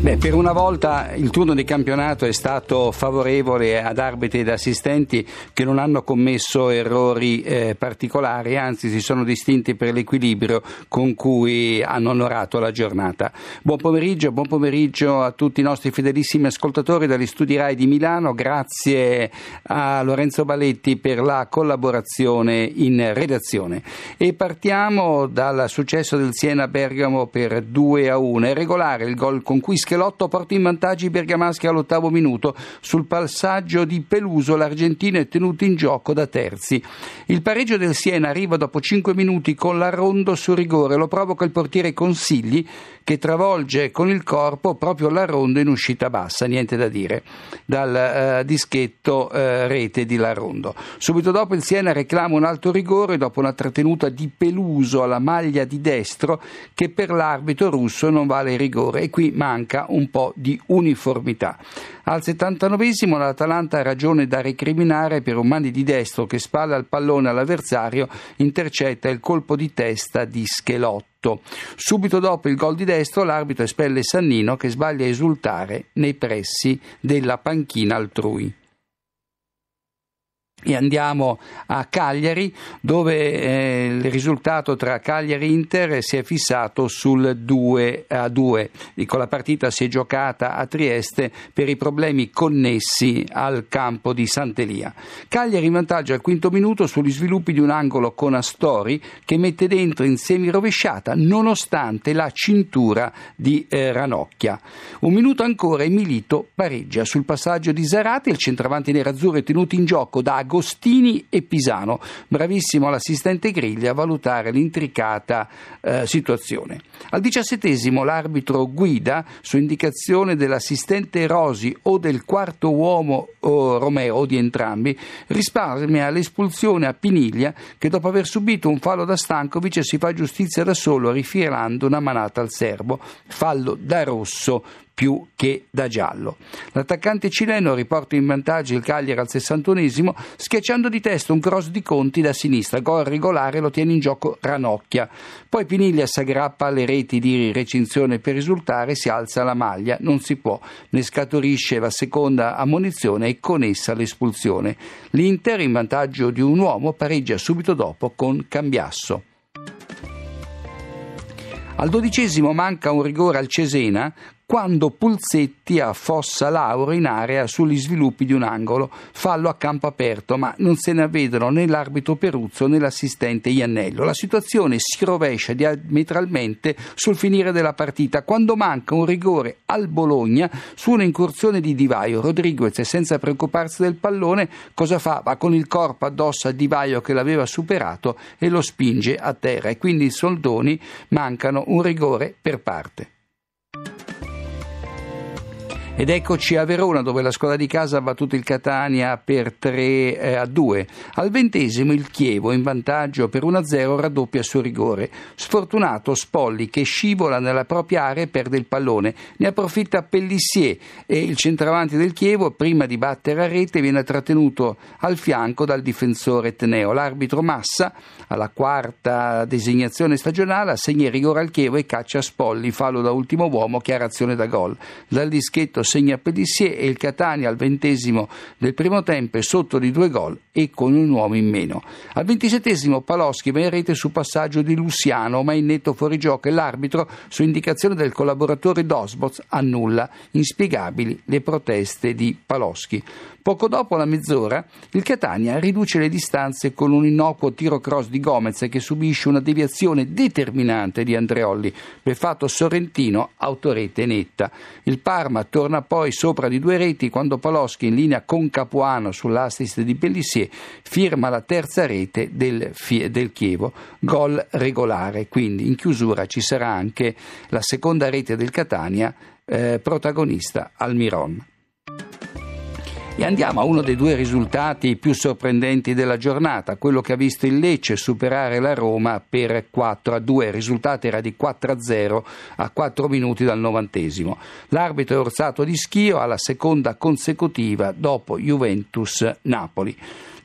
Beh, per una volta il turno di campionato è stato favorevole ad arbitri ed assistenti che non hanno commesso errori eh, particolari, anzi si sono distinti per l'equilibrio con cui hanno onorato la giornata. Buon pomeriggio, buon pomeriggio a tutti i nostri fedelissimi ascoltatori dagli studi RAI di Milano, grazie a Lorenzo Baletti per la collaborazione in redazione. E partiamo dal successo del Siena Bergamo per 2 a 1. È regolare il gol con cui Schelotto porta in vantaggio i bergamaschi all'ottavo minuto. Sul passaggio di Peluso l'Argentina è tenuta in gioco da terzi. Il pareggio del Siena arriva dopo 5 minuti con la Rondo su rigore. Lo provoca il portiere Consigli che travolge con il corpo proprio la Rondo in uscita bassa. Niente da dire dal eh, dischetto eh, rete di Larrondo. Subito dopo il Siena reclama un alto rigore dopo una trattenuta di Peluso alla maglia di destro che per l'arbitro russo non vale rigore e qui manca un po' di uniformità. Al 79esimo l'Atalanta ha ragione da recriminare per un mani di destro che spalla il pallone all'avversario, intercetta il colpo di testa di Schelotto. Subito dopo il gol di destro l'arbitro espelle Sannino che sbaglia a esultare nei pressi della panchina altrui. E andiamo a Cagliari dove eh, il risultato tra Cagliari e Inter si è fissato sul 2 a 2. Dico, la partita si è giocata a Trieste per i problemi connessi al campo di Sant'Elia. Cagliari in vantaggio al quinto minuto sugli sviluppi di un angolo con Astori che mette dentro in semirovesciata nonostante la cintura di eh, Ranocchia. Un minuto ancora e Milito pareggia sul passaggio di Zarate, il centravanti nerazzurro è tenuto in gioco da Agostini e Pisano. Bravissimo l'assistente Griglia a valutare l'intricata eh, situazione. Al diciassettesimo l'arbitro guida, su indicazione dell'assistente Rosi o del quarto uomo o Romeo o di entrambi, risparmia l'espulsione a Piniglia che dopo aver subito un fallo da Stankovic si fa giustizia da solo rifilando una manata al serbo. Fallo da rosso più che da giallo. L'attaccante cileno riporta in vantaggio il Cagliari al 61esimo, schiacciando di testa un cross di Conti da sinistra. Gol regolare lo tiene in gioco Ranocchia. Poi Piniglia si aggrappa alle reti di recinzione per risultare, si alza la maglia, non si può, ne scaturisce la seconda ammonizione e con essa l'espulsione. L'Inter, in vantaggio di un uomo, pareggia subito dopo con Cambiasso. Al dodicesimo manca un rigore al Cesena quando Pulzetti affossa Lauro in area sugli sviluppi di un angolo, fallo a campo aperto, ma non se ne avvedono né l'arbitro Peruzzo né l'assistente Iannello. La situazione si rovescia diametralmente sul finire della partita, quando manca un rigore al Bologna su un'incursione di Divaio. Rodriguez, senza preoccuparsi del pallone, cosa fa? Va con il corpo addosso a Divaio che l'aveva superato e lo spinge a terra e quindi i soldoni mancano un rigore per parte. Ed eccoci a Verona dove la squadra di casa ha battuto il Catania per 3 eh, a 2. Al ventesimo il Chievo in vantaggio per 1 a 0 raddoppia su rigore. Sfortunato Spolli che scivola nella propria area e perde il pallone. Ne approfitta Pellissier e il centravanti del Chievo prima di battere a rete viene trattenuto al fianco dal difensore Teneo. L'arbitro Massa alla quarta designazione stagionale assegna il rigore al Chievo e caccia Spolli, fallo da ultimo uomo, chiarazione da gol. Dal dischetto segna Pedissier e il Catania al ventesimo del primo tempo è sotto di due gol e con un uomo in meno. Al ventisettesimo Paloschi va in rete su passaggio di Luciano ma in netto fuorigioco e l'arbitro su indicazione del collaboratore Dosboz annulla inspiegabili le proteste di Paloschi. Poco dopo la mezz'ora il Catania riduce le distanze con un innocuo tiro cross di Gomez che subisce una deviazione determinante di Andreolli, fatto sorrentino autorete netta. Il Parma torna poi sopra di due reti quando Paloschi in linea con Capuano sull'assist di Pellissier firma la terza rete del, del Chievo, gol regolare, quindi in chiusura ci sarà anche la seconda rete del Catania eh, protagonista Almiron. E andiamo a uno dei due risultati più sorprendenti della giornata, quello che ha visto il Lecce superare la Roma per 4 a 2. Il risultato era di 4 a 0 a 4 minuti dal novantesimo. L'arbitro è Orsato di Schio alla seconda consecutiva dopo Juventus-Napoli.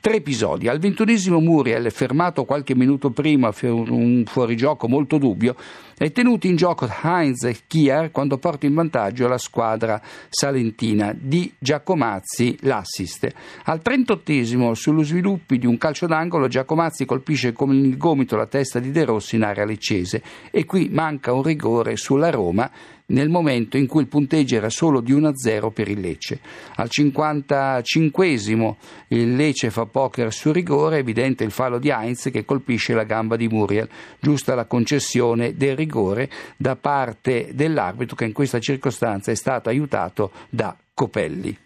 Tre episodi. Al ventunesimo Muriel, fermato qualche minuto prima per un fuorigioco molto dubbio, è tenuto in gioco Heinz Kier quando porta in vantaggio la squadra salentina di Giacomazzi l'assist. Al 38esimo, sullo sviluppo di un calcio d'angolo, Giacomazzi colpisce con il gomito la testa di De Rossi in area leccese e qui manca un rigore sulla Roma nel momento in cui il punteggio era solo di 1-0 per il Lecce. Al 55 il Lecce fa poker su rigore, evidente il fallo di Heinz che colpisce la gamba di Muriel, giusta la concessione del rigore da parte dell'arbitro che in questa circostanza è stato aiutato da Copelli.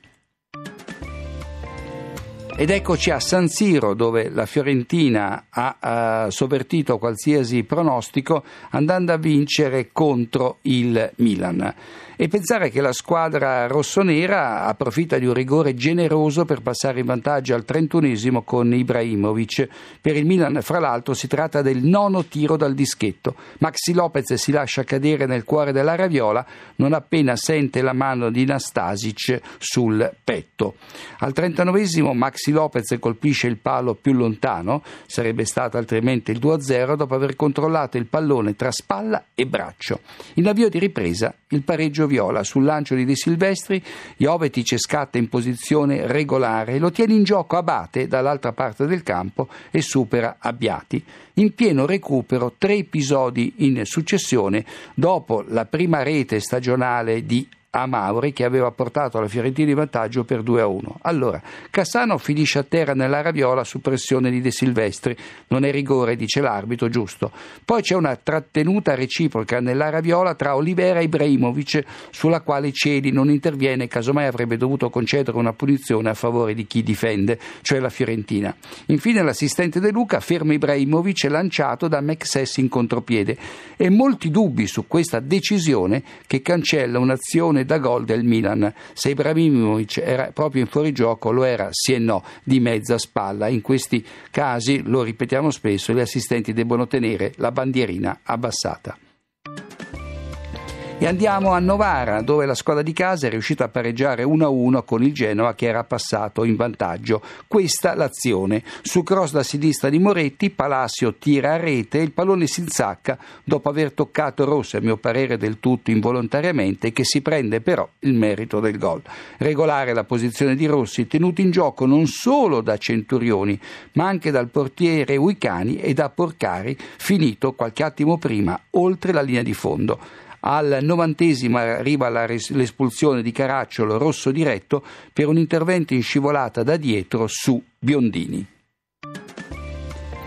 Ed eccoci a San Siro dove la Fiorentina ha uh, sovvertito qualsiasi pronostico andando a vincere contro il Milan e pensare che la squadra rossonera approfitta di un rigore generoso per passare in vantaggio al 31esimo con Ibrahimovic. Per il Milan, fra l'altro, si tratta del nono tiro dal dischetto. Maxi Lopez si lascia cadere nel cuore dell'area viola non appena sente la mano di Nastasic sul petto. Al 39esimo Maxi Lopez colpisce il palo più lontano, sarebbe stato altrimenti il 2-0 dopo aver controllato il pallone tra spalla e braccio. In avvio di ripresa il pareggio viola. Sul lancio di De Silvestri, Jovetic scatta in posizione regolare, lo tiene in gioco Abate dall'altra parte del campo e supera Abbiati. In pieno recupero tre episodi in successione dopo la prima rete stagionale di a Mauri che aveva portato la Fiorentina in vantaggio per 2 a 1. Allora, Cassano finisce a terra nell'area viola su pressione di De Silvestri, non è rigore, dice l'arbitro, giusto. Poi c'è una trattenuta reciproca nell'area viola tra Olivera e Ibrahimovic, sulla quale Cedi non interviene, casomai avrebbe dovuto concedere una punizione a favore di chi difende, cioè la Fiorentina. Infine l'assistente De Luca ferma Ibrahimovic lanciato da Mexes in contropiede e molti dubbi su questa decisione che cancella un'azione da gol del Milan. Se Ibrahimovic era proprio in fuorigioco, lo era sì e no di mezza spalla. In questi casi, lo ripetiamo spesso, gli assistenti debbono tenere la bandierina abbassata. E andiamo a Novara, dove la squadra di casa è riuscita a pareggiare 1-1 con il Genoa che era passato in vantaggio. Questa l'azione. Su cross da sinistra di Moretti, Palacio tira a rete e il pallone si insacca dopo aver toccato Rossi, a mio parere del tutto involontariamente, che si prende però il merito del gol. Regolare la posizione di Rossi, tenuto in gioco non solo da Centurioni, ma anche dal portiere Uicani e da Porcari, finito qualche attimo prima oltre la linea di fondo. Al novantesimo arriva l'espulsione di Caracciolo rosso diretto per un intervento in scivolata da dietro su Biondini.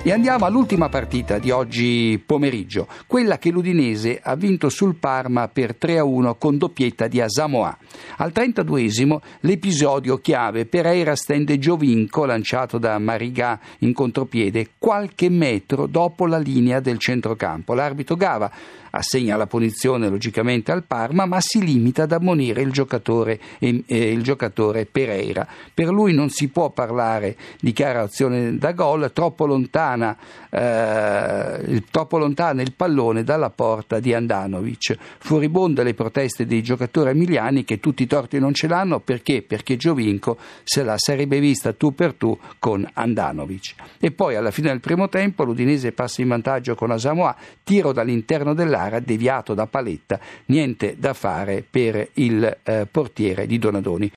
E andiamo all'ultima partita di oggi pomeriggio, quella che l'Udinese ha vinto sul Parma per 3-1 con doppietta di Asamoah. Al 32esimo l'episodio chiave Pereira stende Giovinco lanciato da Mariga in contropiede qualche metro dopo la linea del centrocampo. L'arbitro Gava assegna la punizione logicamente al Parma, ma si limita ad ammonire il giocatore, eh, il giocatore Pereira. Per lui non si può parlare di chiara azione da gol, troppo lontana, eh, troppo lontana il pallone dalla porta di Andanovic. Furibonda le proteste dei giocatori emiliani che tutti i torti non ce l'hanno perché? Perché Giovinco se la sarebbe vista tu per tu con Andanovic. E poi alla fine del primo tempo l'Udinese passa in vantaggio con Asamoah, tiro dall'interno dell'area deviato da Paletta, niente da fare per il eh, portiere di Donadoni.